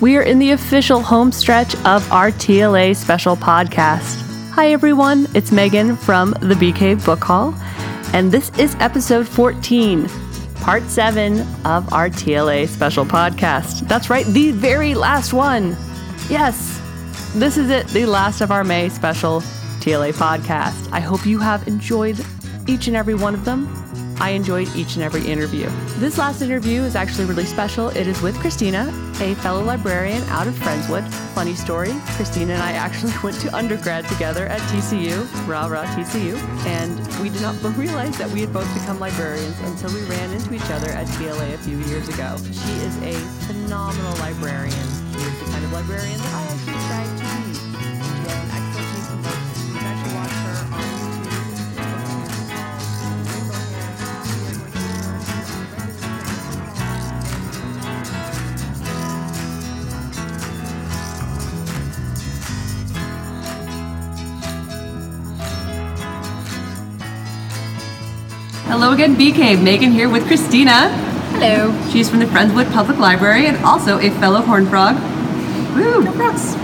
We are in the official home stretch of our TLA special podcast. Hi, everyone. It's Megan from the BK Book Hall, and this is episode 14, part 7 of our TLA special podcast. That's right, the very last one. Yes, this is it, the last of our May special TLA podcast. I hope you have enjoyed each and every one of them. I enjoyed each and every interview. This last interview is actually really special. It is with Christina, a fellow librarian out of Friendswood. Funny story Christina and I actually went to undergrad together at TCU, rah rah TCU, and we did not realize that we had both become librarians until we ran into each other at TLA a few years ago. She is a phenomenal librarian. She is the kind of librarian that I actually strive Hello again, BK. Megan here with Christina. Hello. She's from the Friendswood Public Library and also a fellow Horn Frog. Woo!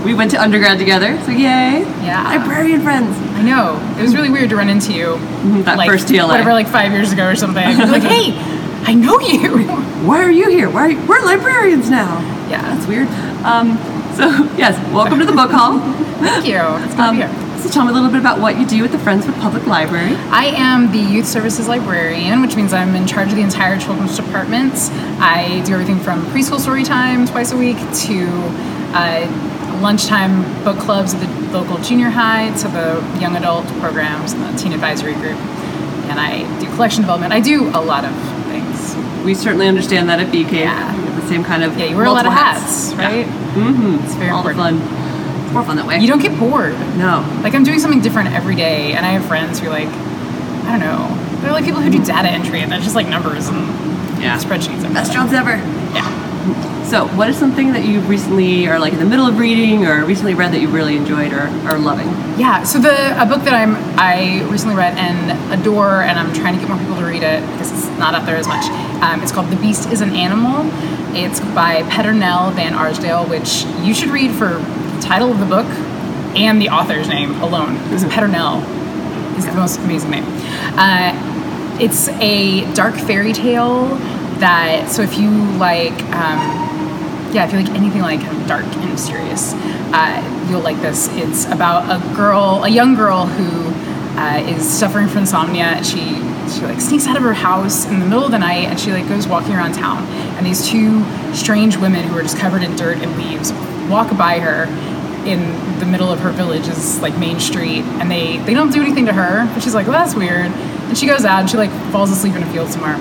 We went to undergrad together, so yay! Yeah. Librarian friends. I know. It was really weird to run into you. That like, first TLA. Whatever, like five years ago or something. Like, hey, I know you. Why are you here? Why are you, we're librarians now. Yeah. That's weird. Um, so yes, welcome to the book hall. Thank you. It's good Um, to be here. So tell me a little bit about what you do at the Friendswood Public Library. I am the youth services librarian, which means I'm in charge of the entire children's department. I do everything from preschool story time twice a week to uh, lunchtime book clubs at the local junior high to the young adult programs and the teen advisory group. And I do collection development. I do a lot of things. We certainly understand that at BK. Yeah. The same kind of Yeah, you wear a lot of multiple hats, right? Mm-hmm. It's very All important. fun. More fun that way. You don't get bored. No. Like I'm doing something different every day, and I have friends who are like, I don't know, they're like people who do data entry, and that's just like numbers and Yeah. spreadsheets. And Best jobs ever. Yeah. So, what is something that you recently are like in the middle of reading or recently read that you really enjoyed or are loving? Yeah. So the a book that I'm I recently read and adore, and I'm trying to get more people to read it because it's not out there as much. Um, it's called The Beast is an Animal. It's by Peternelle Van Arsdale, which you should read for title of the book and the author's name alone. Because Peternelle is the most amazing name. Uh, it's a dark fairy tale that. So if you like. Um, yeah, if you like anything like kind of dark and mysterious, uh, you'll like this. It's about a girl, a young girl who uh, is suffering from insomnia. She she like sneaks out of her house in the middle of the night and she like goes walking around town. And these two strange women who are just covered in dirt and leaves walk by her in the middle of her village's like main street and they they don't do anything to her but she's like well that's weird and she goes out and she like falls asleep in a field somewhere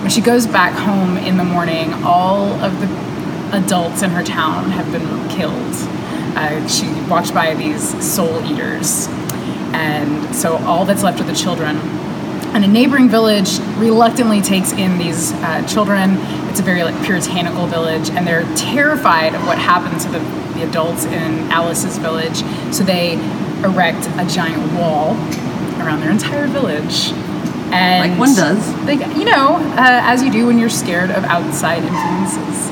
when she goes back home in the morning all of the adults in her town have been killed. Uh, she walked by these soul eaters, and so all that's left are the children. And a neighboring village reluctantly takes in these uh, children. It's a very like puritanical village, and they're terrified of what happened to the, the adults in Alice's village. So they erect a giant wall around their entire village. And Like one does. they, you know, uh, as you do when you're scared of outside influences.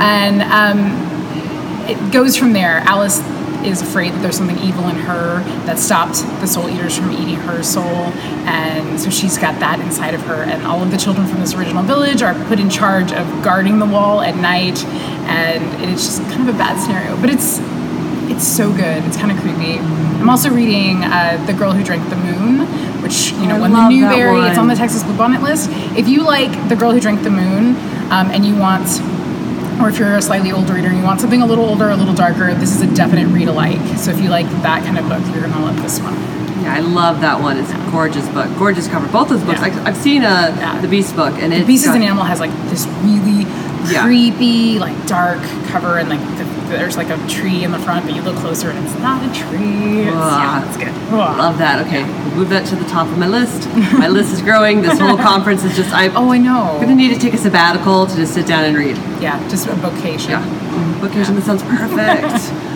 And um, it goes from there. Alice is afraid that there's something evil in her that stopped the soul eaters from eating her soul. And so she's got that inside of her. And all of the children from this original village are put in charge of guarding the wall at night. And it's just kind of a bad scenario. But it's it's so good. It's kind of creepy. I'm also reading uh, The Girl Who Drank the Moon, which, you know, I won the Newbery. It's on the Texas Bluebonnet list. If you like The Girl Who Drank the Moon um, and you want, or if you're a slightly older reader and you want something a little older, a little darker, this is a definite read alike. So if you like that kind of book, you're going to love this one. Yeah, I love that one. It's a gorgeous book, gorgeous cover. Both those books. Yeah. I, I've seen uh, Yeah. the Beast book, and The it's Beast is an Animal has like this really Yeah. creepy, like dark cover, and like the, there's like a tree in the front, but you look closer and it's not a tree. It's, Ah. yeah, it's good. Ugh. Love that. Okay, we'll move that to the top of my list. my list is growing. This whole conference is just. I'm Oh, I know. gonna need to take a sabbatical to just sit down and read. Yeah, just a vocation. Yeah, mm, vocation. That sounds perfect.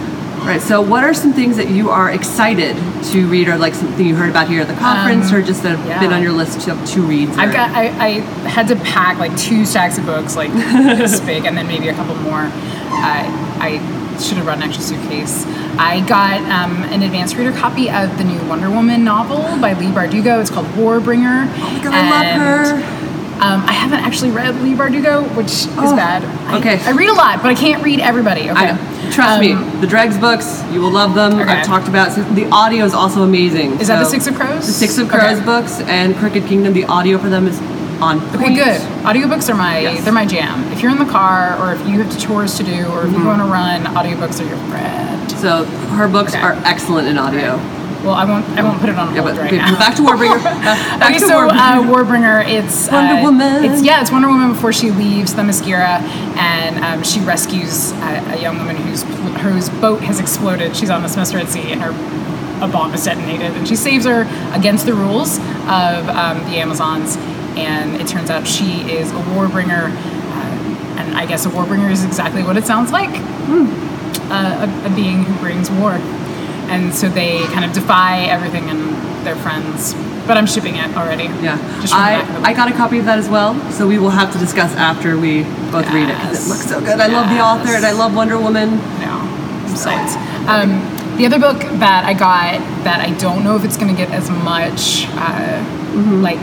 Right. So, what are some things that you are excited to read, or like something you heard about here at the conference, or just that have yeah. been on your list to, to read? I've got. I, I had to pack like two stacks of books, like this big, and then maybe a couple more. Uh, I should have brought an extra suitcase. I got um, an advanced reader copy of the new Wonder Woman novel by Leigh Bardugo. It's called Warbringer. Oh my god, I love her. Um, I haven't actually read Leigh Bardugo, which is Oh, bad. I, okay. I read a lot, but I can't read everybody. Okay. I. Trust me, the Dregs books, you will love them. Okay. I've talked about the audio is also amazing. Is that the Six of Crows? The Six of Okay. Crows books and Crooked Kingdom. The audio for them is on Okay, point. good. Audiobooks are my Yes. they're my jam. If you're in the car or if you have chores to do or if you Mm-hmm. go on a run, audiobooks are your friend. So her books Okay. are excellent in audio. Well, I won't I won't put it on Yeah, hold but right okay, now. back to Warbringer. Back, back okay, to so uh, Warbringer. Warbringer, it's Wonder uh, Woman. It's yeah, it's Wonder Woman before she leaves Themyscira, and um, she rescues a, a young woman whose whose boat has exploded. She's on this Semester at Sea, and her a bomb is detonated, and she saves her against the rules of um, the Amazons. And it turns out she is a Warbringer, uh, and I guess a Warbringer is exactly what it sounds like uh, a, a being who brings war. And so they kind of defy everything and their friends. But I'm shipping it already. Yeah, I, back of the I got a copy of that as well, so we will have to discuss after we both read it because it looks so good. I love the author and I love Wonder Woman. No, I'm. Um, the other book that I got that I don't know if it's going to get as much uh, like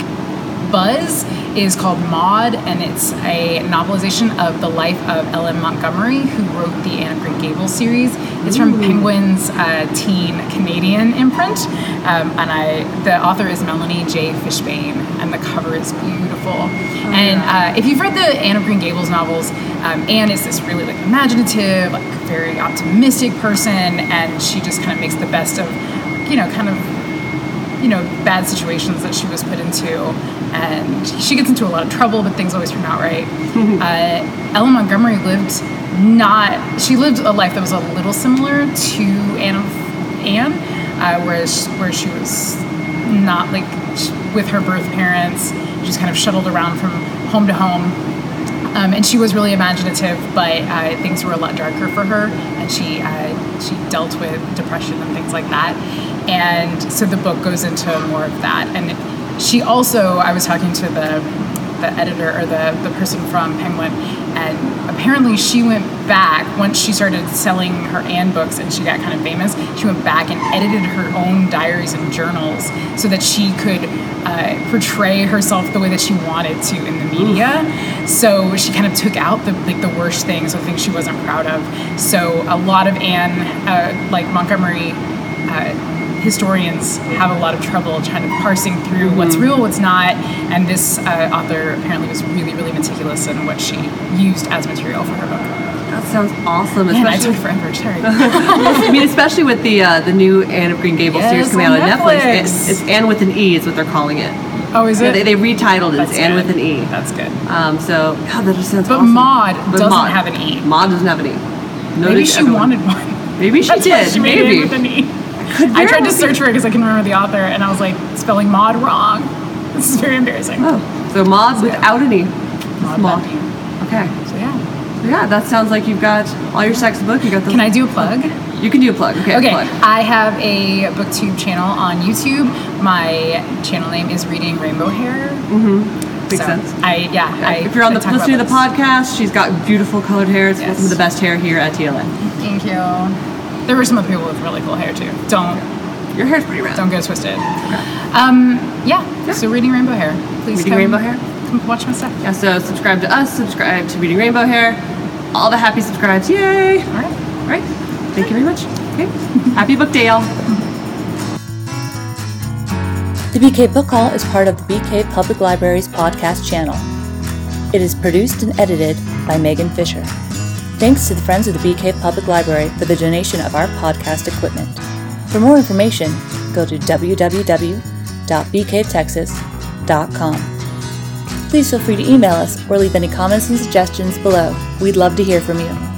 buzz is called Maud, and it's a novelization of the life of L.M. Montgomery, who wrote the Anne of Green Gables series. It's from Penguin's uh, teen Canadian imprint, um, and I the author is Melanie J. Fishbane, and the cover is beautiful. and uh, if you've read the Anne of Green Gables novels, um, Anne is this really like imaginative, like very optimistic person, and she just kind of makes the best of, you know, kind of you know bad situations that she was put into and she gets into a lot of trouble but things always turn out right uh, L.M. Montgomery lived not she lived a life that was a little similar to anne of anne uh, whereas where she was not like with her birth parents just kind of shuttled around from home to home um, and she was really imaginative, but uh, things were a lot darker for her, and she uh, she dealt with depression and things like that. And so the book goes into more of that. And she also, I was talking to the the editor or the the person from Penguin, and apparently she went back once she started selling her Anne books and she got kind of famous. She went back and edited her own diaries and journals so that she could uh, portray herself the way that she wanted to in the media. So she kind of took out the like the worst things, or things she wasn't proud of. So a lot of Anne, uh, like Montgomery. Uh, historians have a lot of trouble trying to parsing through what's real, what's not, and this uh, author apparently was really, really meticulous in what she used as material for her book. That sounds awesome. Man, I especially, took forever. Sorry. I mean, especially with the uh, the new Anne of Green Gables series coming out on Netflix. Netflix. It's, it's Anne with an E is what they're calling it. oh, is Yeah, it? they, they retitled it. That's It's Anne with an E. That's good. Um, so God, that just sounds But awesome. Maud doesn't have an E. Maud doesn't have an E. Noted Maybe she everyone. wanted one. Maybe she That's did. she made maybe. It with an. Could I tried to search for it because I can remember the author, and I was like spelling Maud wrong. This is very embarrassing. Oh, so Maud So, without an E. Maud Maud. Okay. So yeah. Yeah, that sounds like you've got all your sex book. You got the. Can I do a plug? You can do a plug. Okay. Okay, Plug. I have a booktube channel on YouTube. My channel name is Reading Rainbow Hair. Mm-hmm. Makes So, sense. I yeah. I, if you're on the listening to the podcast, she's got beautiful colored hair. It's Yes. some of the best hair here at TLA. Thank you. There were some other people with really cool hair too. Don't Your hair's pretty round. don't get it twisted. Um, yeah. So reading Rainbow Hair. Please Reading come, Rainbow Hair? Come watch my stuff. Yeah, so subscribe to us, subscribe to Reading Rainbow Hair. All the happy subscribes. Yay! All right. All right. Thank you very much. Okay. Happy book day, y'all. The BK Book Hall is part of the BK Public Library's podcast channel. It is produced and edited by Megan Fisher. Thanks to the Friends of the BK Public Library for the donation of our podcast equipment. For more information, go to www.bktexas.com. Please feel free to email us or leave any comments and suggestions below. We'd love to hear from you.